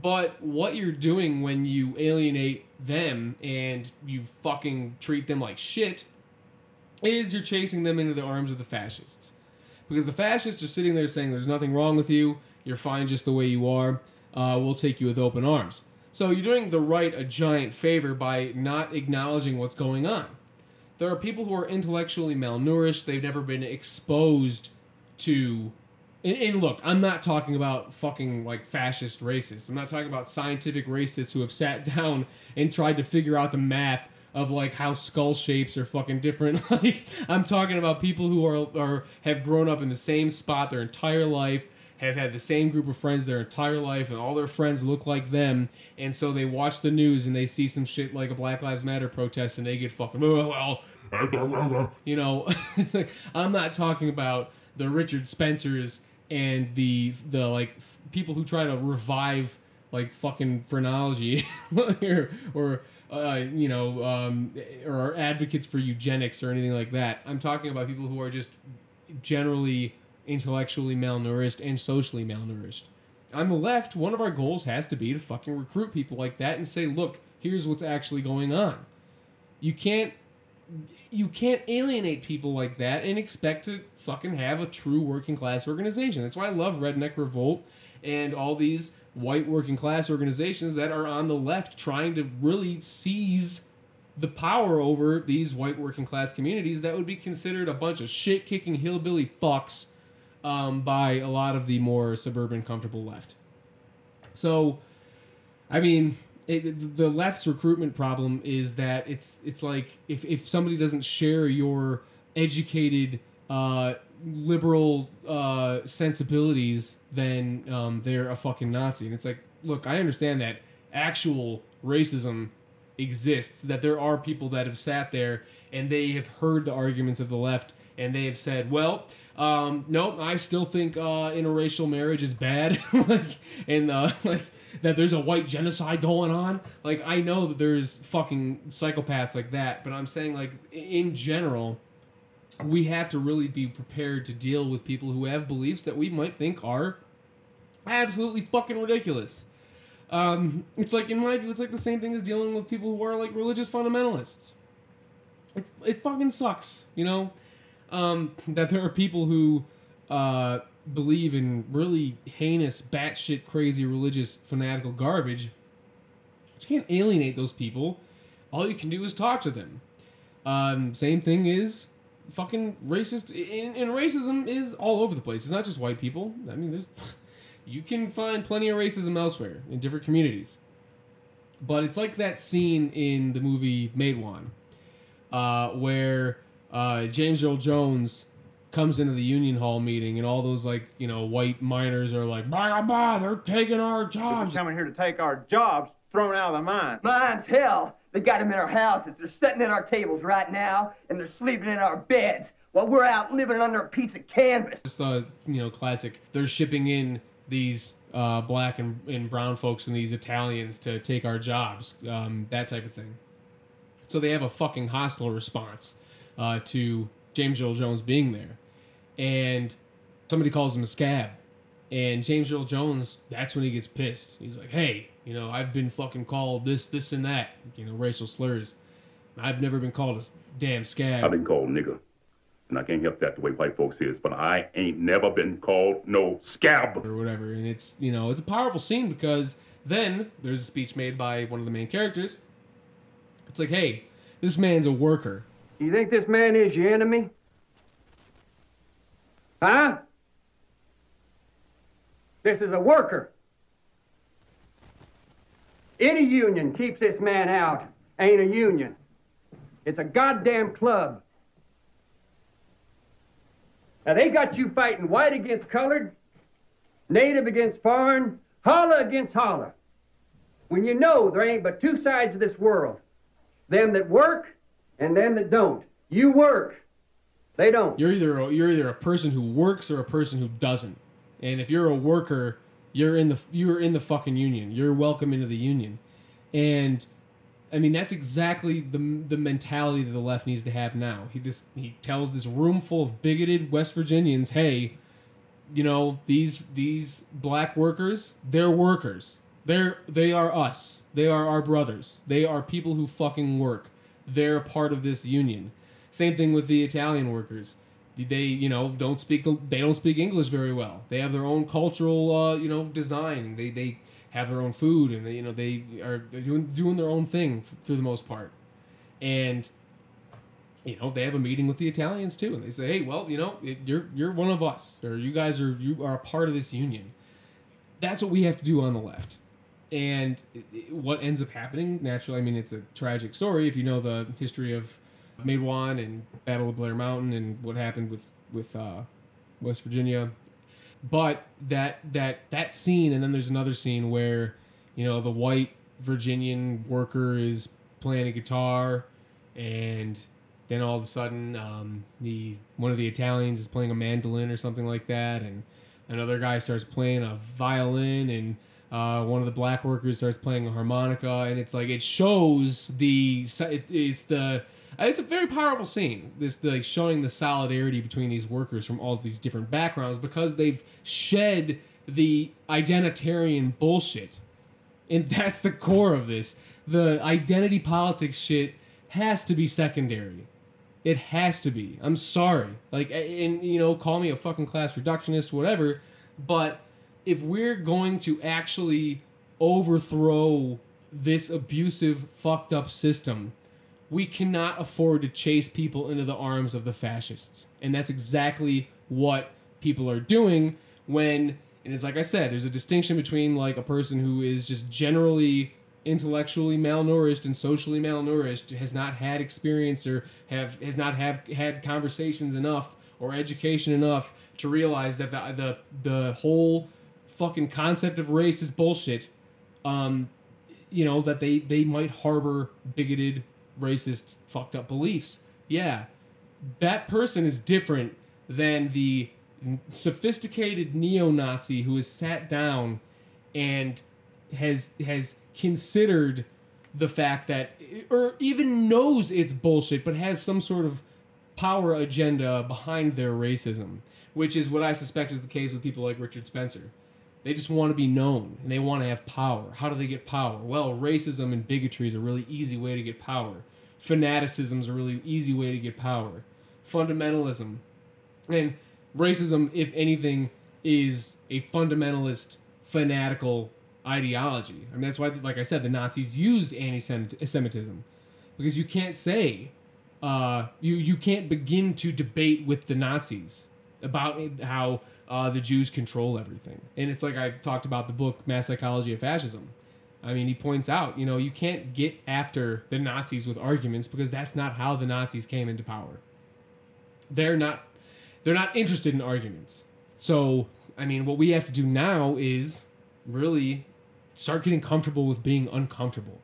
But what you're doing when you alienate them and you fucking treat them like shit is you're chasing them into the arms of the fascists. Because the fascists are sitting there saying there's nothing wrong with you, you're fine just the way you are, uh, we'll take you with open arms. So you're doing the right a giant favor by not acknowledging what's going on. There are people who are intellectually malnourished, they've never been exposed to and, and look, I'm not talking about fucking like fascist racists. I'm not talking about scientific racists who have sat down and tried to figure out the math of like how skull shapes are fucking different. Like I'm talking about people who are are have grown up in the same spot their entire life, have had the same group of friends their entire life, and all their friends look like them, and so they watch the news and they see some shit like a Black Lives Matter protest and they get fucking well, you know. it's like I'm not talking about the Richard Spencers and the the like f- people who try to revive like fucking phrenology or, or uh, you know um, or advocates for eugenics or anything like that i'm talking about people who are just generally intellectually malnourished and socially malnourished on the left one of our goals has to be to fucking recruit people like that and say look here's what's actually going on you can't you can't alienate people like that and expect to fucking have a true working class organization. That's why I love Redneck Revolt and all these white working class organizations that are on the left trying to really seize the power over these white working class communities that would be considered a bunch of shit kicking hillbilly fucks um, by a lot of the more suburban comfortable left. So, I mean, it, the left's recruitment problem is that it's it's like if, if somebody doesn't share your educated uh, liberal uh, sensibilities, then um, they're a fucking Nazi. And it's like, look, I understand that actual racism exists, that there are people that have sat there and they have heard the arguments of the left and they have said, well, um, nope, I still think uh, interracial marriage is bad, like, and uh, like that there's a white genocide going on. Like, I know that there's fucking psychopaths like that, but I'm saying like in general, we have to really be prepared to deal with people who have beliefs that we might think are absolutely fucking ridiculous. Um, it's like in my view, it's like the same thing as dealing with people who are like religious fundamentalists. It, it fucking sucks, you know, um, that there are people who uh, believe in really heinous, batshit crazy religious fanatical garbage. But you can't alienate those people. All you can do is talk to them. Um, same thing is fucking racist. And, racism is all over the place. It's not just white people. I mean, there's you can find plenty of racism elsewhere in different communities. But it's like that scene in the movie Matewan, uh, where uh, James Earl Jones comes into the Union Hall meeting, and all those like you know white miners are like, "Bah bah, they're taking our jobs." coming here to take our jobs thrown out of the mine. Mine's hell. They got them in our houses. They're sitting at our tables right now, and they're sleeping in our beds while we're out living under a piece of canvas. Just uh, you know, classic. They're shipping in these uh, black and, and brown folks and these Italians to take our jobs, um, that type of thing. So they have a fucking hostile response uh, to James Earl Jones being there, and somebody calls him a scab, and James Earl Jones, that's when he gets pissed. He's like, "Hey, you know, I've been fucking called this, this, and that, you know, racial slurs. I've never been called a damn scab." I've been called nigger. And I can't help that the way white folks is, but I ain't never been called no scab. or whatever. And it's you know it's a powerful scene because then there's a speech made by one of the main characters. It's like, hey, this man's a worker. You think this man is your enemy? Huh? This is a worker. Any union keeps this man out ain't a union. It's a goddamn club. Now they got you fighting white against colored, native against foreign, holler against holler. When you know there ain't but two sides of this world them that work and them that don't. You work, they don't. You're either a, you're either a person who works or a person who doesn't. And if you're a worker, you're in the you're in the fucking union. You're welcome into the union. And I mean that's exactly the the mentality that the left needs to have now. He this he tells this room full of bigoted West Virginians, "Hey, you know, these these black workers, they're workers. They're they are us. They are our brothers. They are people who fucking work. They're a part of this union. Same thing with the Italian workers. They you know don't speak the, they don't speak English very well. They have their own cultural uh, you know design. They they have their own food and they, you know they are doing doing their own thing for the most part. And you know they have a meeting with the Italians too, and they say, hey, well, you know you're you're one of us, or you guys are you are a part of this union. That's what we have to do on the left. And what ends up happening, naturally, I mean, it's a tragic story if you know the history of Matewan and Battle of Blair Mountain and what happened with with uh, West Virginia. But that that that scene, and then there's another scene where you know the white Virginian worker is playing a guitar, and then all of a sudden, um, the one of the Italians is playing a mandolin or something like that, and another guy starts playing a violin, and uh, one of the black workers starts playing a harmonica, and it's like it shows the it, it's the it's a very powerful scene. This like showing the solidarity between these workers from all these different backgrounds because they've shed the identitarian bullshit and that's the core of this. The identity politics shit has to be secondary. It has to be. I'm sorry. Like, and you know, call me a fucking class reductionist, whatever. But if we're going to actually overthrow this abusive, fucked up system, we cannot afford to chase people into the arms of the fascists. And that's exactly what people are doing when and it's like I said, there's a distinction between like a person who is just generally intellectually malnourished and socially malnourished, has not had experience or have has not have had conversations enough or education enough to realize that the the, the whole fucking concept of race is bullshit. Um, you know that they they might harbor bigoted, racist, fucked up beliefs. Yeah, that person is different than the sophisticated neo-Nazi who has sat down and has has considered the fact that or even knows it's bullshit but has some sort of power agenda behind their racism which is what i suspect is the case with people like richard spencer they just want to be known and they want to have power. How do they get power? Well racism and bigotry is a really easy way to get power. Fanaticism is a really easy way to get power. Fundamentalism. And racism, if anything, is a fundamentalist, fanatical ideology. I mean, that's why, like I said, the Nazis used anti-Semitism because you can't say, uh, you you can't begin to debate with the Nazis about how uh, the Jews control everything. And it's like I talked about the book Mass Psychology of Fascism. I mean, he points out, you know, you can't get after the Nazis with arguments because that's not how the Nazis came into power. They're not they're not interested in arguments. So, I mean, what we have to do now is really start getting comfortable with being uncomfortable.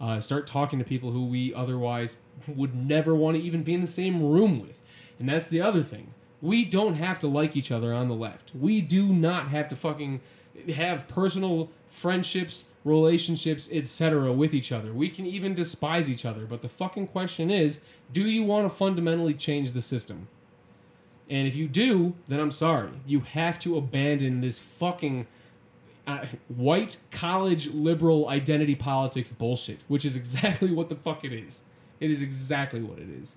Uh, start talking to people who we otherwise would never want to even be in the same room with. And that's the other thing. We don't have to like each other on the left. We do not have to fucking have personal friendships, relationships, etc. with each other. We can even despise each other. But the fucking question is do you want to fundamentally change the system? And if you do, then I'm sorry. You have to abandon this fucking uh, white college liberal identity politics bullshit, which is exactly what the fuck it is. It is exactly what it is.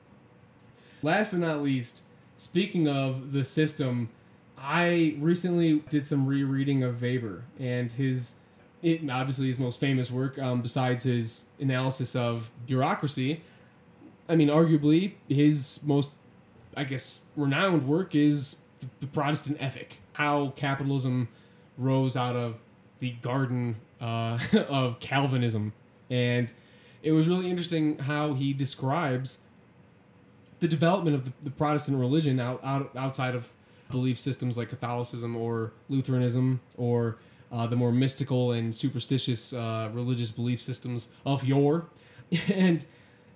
Last but not least, speaking of the system, I recently did some rereading of Weber and his, it, obviously his most famous work, um, besides his analysis of bureaucracy. I mean, arguably his most I guess renowned work is the Protestant ethic, how capitalism rose out of the garden uh, of Calvinism, and it was really interesting how he describes the development of the, the Protestant religion out, out outside of belief systems like Catholicism or Lutheranism or uh, the more mystical and superstitious uh, religious belief systems of yore, and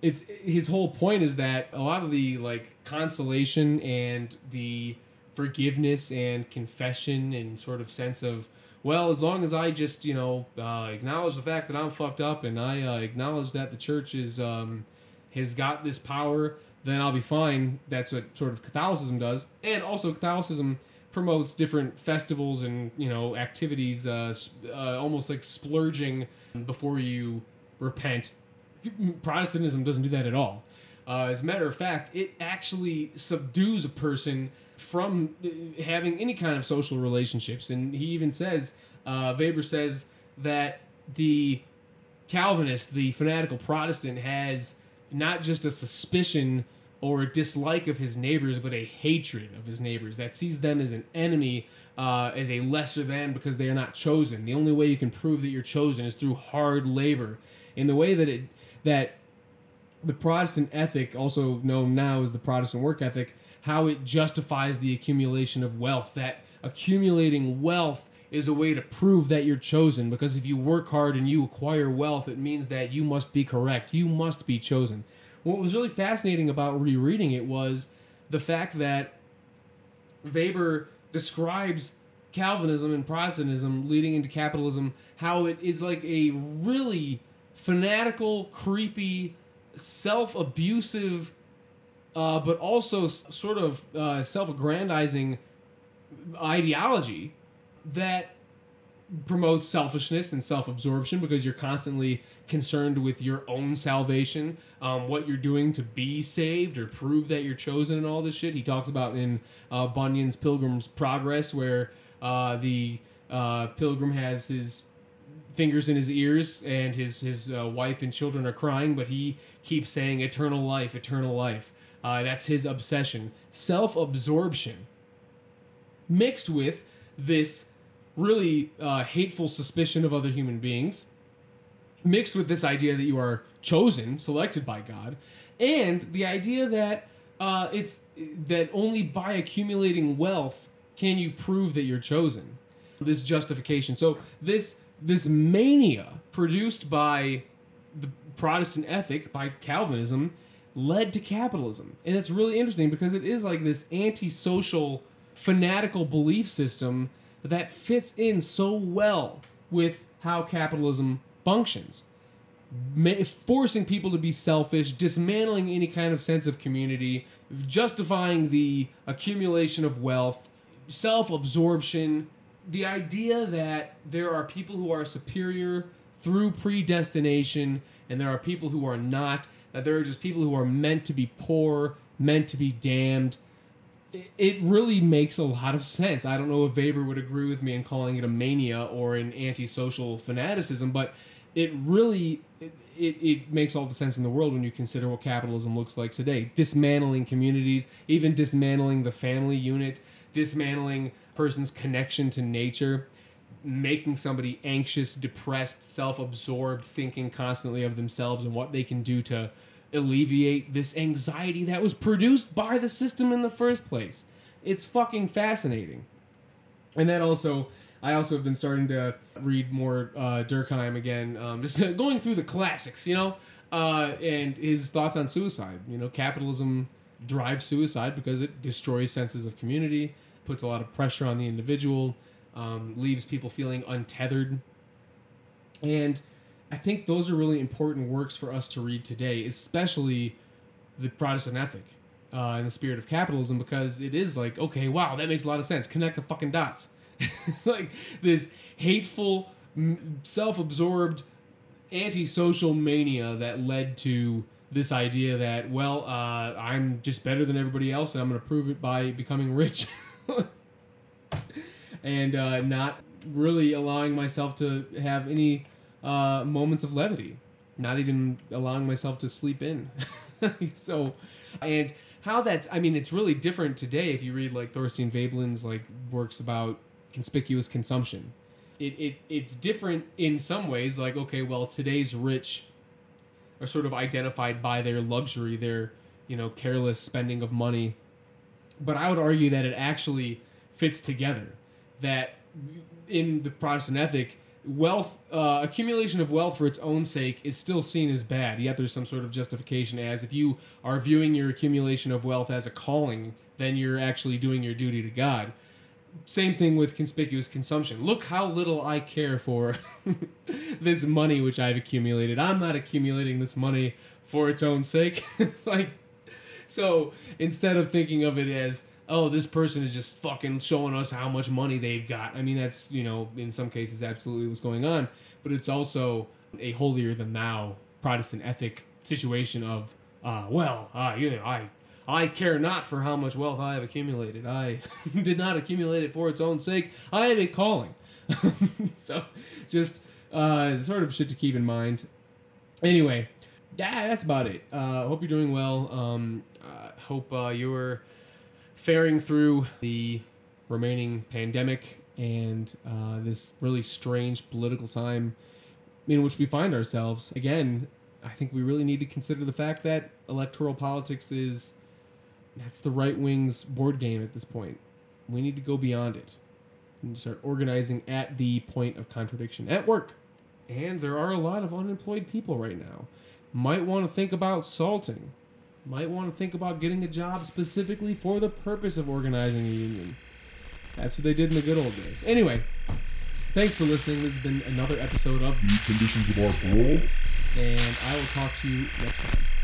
it's his whole point is that a lot of the like consolation and the forgiveness and confession and sort of sense of well as long as i just you know uh, acknowledge the fact that i'm fucked up and i uh, acknowledge that the church is um, has got this power then i'll be fine that's what sort of catholicism does and also catholicism promotes different festivals and you know activities uh, uh, almost like splurging before you repent Protestantism doesn't do that at all. Uh, as a matter of fact, it actually subdues a person from uh, having any kind of social relationships. And he even says, uh, Weber says that the Calvinist, the fanatical Protestant, has not just a suspicion or a dislike of his neighbors, but a hatred of his neighbors that sees them as an enemy, uh, as a lesser than because they are not chosen. The only way you can prove that you're chosen is through hard labor. In the way that it that the Protestant ethic, also known now as the Protestant work ethic, how it justifies the accumulation of wealth. That accumulating wealth is a way to prove that you're chosen because if you work hard and you acquire wealth, it means that you must be correct. You must be chosen. What was really fascinating about rereading it was the fact that Weber describes Calvinism and Protestantism leading into capitalism, how it is like a really fanatical, creepy, self abusive, uh, but also sort of uh, self aggrandizing ideology that promotes selfishness and self absorption because you're constantly concerned with your own salvation, um, what you're doing to be saved or prove that you're chosen, and all this shit. He talks about in uh, Bunyan's Pilgrim's Progress, where uh, the uh, pilgrim has his fingers in his ears and his his uh, wife and children are crying, but he keeps saying eternal life, eternal life. Uh, that's his obsession, self absorption, mixed with this really uh, hateful suspicion of other human beings, mixed with this idea that you are chosen, selected by God, and the idea that uh, it's that only by accumulating wealth can you prove that you're chosen. This justification. So this this mania produced by the Protestant ethic, by Calvinism, led to capitalism, and it's really interesting because it is like this antisocial, fanatical belief system that fits in so well with how capitalism functions forcing people to be selfish, dismantling any kind of sense of community, justifying the accumulation of wealth, self absorption, the idea that there are people who are superior through predestination and there are people who are not, that there are just people who are meant to be poor, meant to be damned. It- really makes a lot of sense. I don't know if Weber would agree with me in calling it a mania or an antisocial fanaticism, but it really it, it, it makes all the sense in the world when you consider what capitalism looks like today dismantling communities even dismantling the family unit dismantling person's connection to nature making somebody anxious depressed self-absorbed thinking constantly of themselves and what they can do to alleviate this anxiety that was produced by the system in the first place. It's fucking fascinating. And then also I also have been starting to read more uh, Durkheim again, um, just going through the classics, you know, uh, and his thoughts on suicide. You know, capitalism drives suicide because it destroys senses of community, puts a lot of pressure on the individual, um, leaves people feeling untethered, and I think those are really important works for us to read today, especially the Protestant ethic uh, and the spirit of capitalism, because it is like, okay, wow, that makes a lot of sense. Connect the fucking dots. it's like this hateful, self-absorbed, antisocial mania that led to this idea that, well, uh, I'm just better than everybody else, and I'm going to prove it by becoming rich, and uh, not really allowing myself to have any uh, moments of levity, not even allowing myself to sleep in. so, and how that's I mean it's really different today if you read like Thorstein Veblen's like works about conspicuous consumption. It, it it's different in some ways like okay well today's rich are sort of identified by their luxury their you know careless spending of money but I would argue that it actually fits together that in the Protestant ethic wealth uh, accumulation of wealth for its own sake is still seen as bad yet there's some sort of justification as if you are viewing your accumulation of wealth as a calling then you're actually doing your duty to god. Same thing with conspicuous consumption. Look how little i care for this money which i've accumulated. I'm not accumulating this money for its own sake. It's like so instead of thinking of it as oh, this person is just fucking showing us how much money they've got. I mean, that's, you know, in some cases absolutely what's going on, but it's also a holier than thou Protestant ethic situation of, uh, well, uh, you know, I, I care not for how much wealth I have accumulated. I did not accumulate it for its own sake. I have a calling. so just uh, sort of shit to keep in mind. Anyway, yeah, that's about it. Uh, hope you're doing well. Um, uh, hope uh, you're faring through the remaining pandemic and uh, this really strange political time in which we find ourselves. Again, I think we really need to consider the fact that electoral politics is that's the right wing's board game at this point. We need to go beyond it and start organizing at the point of contradiction at work. And there are a lot of unemployed people right now. Might want to think about salting might want to think about getting a job specifically for the purpose of organizing a union. That's what they did in the good old days. Anyway, thanks for listening. This has been another episode of The Conditions of Our Parole. And I will talk to you next time.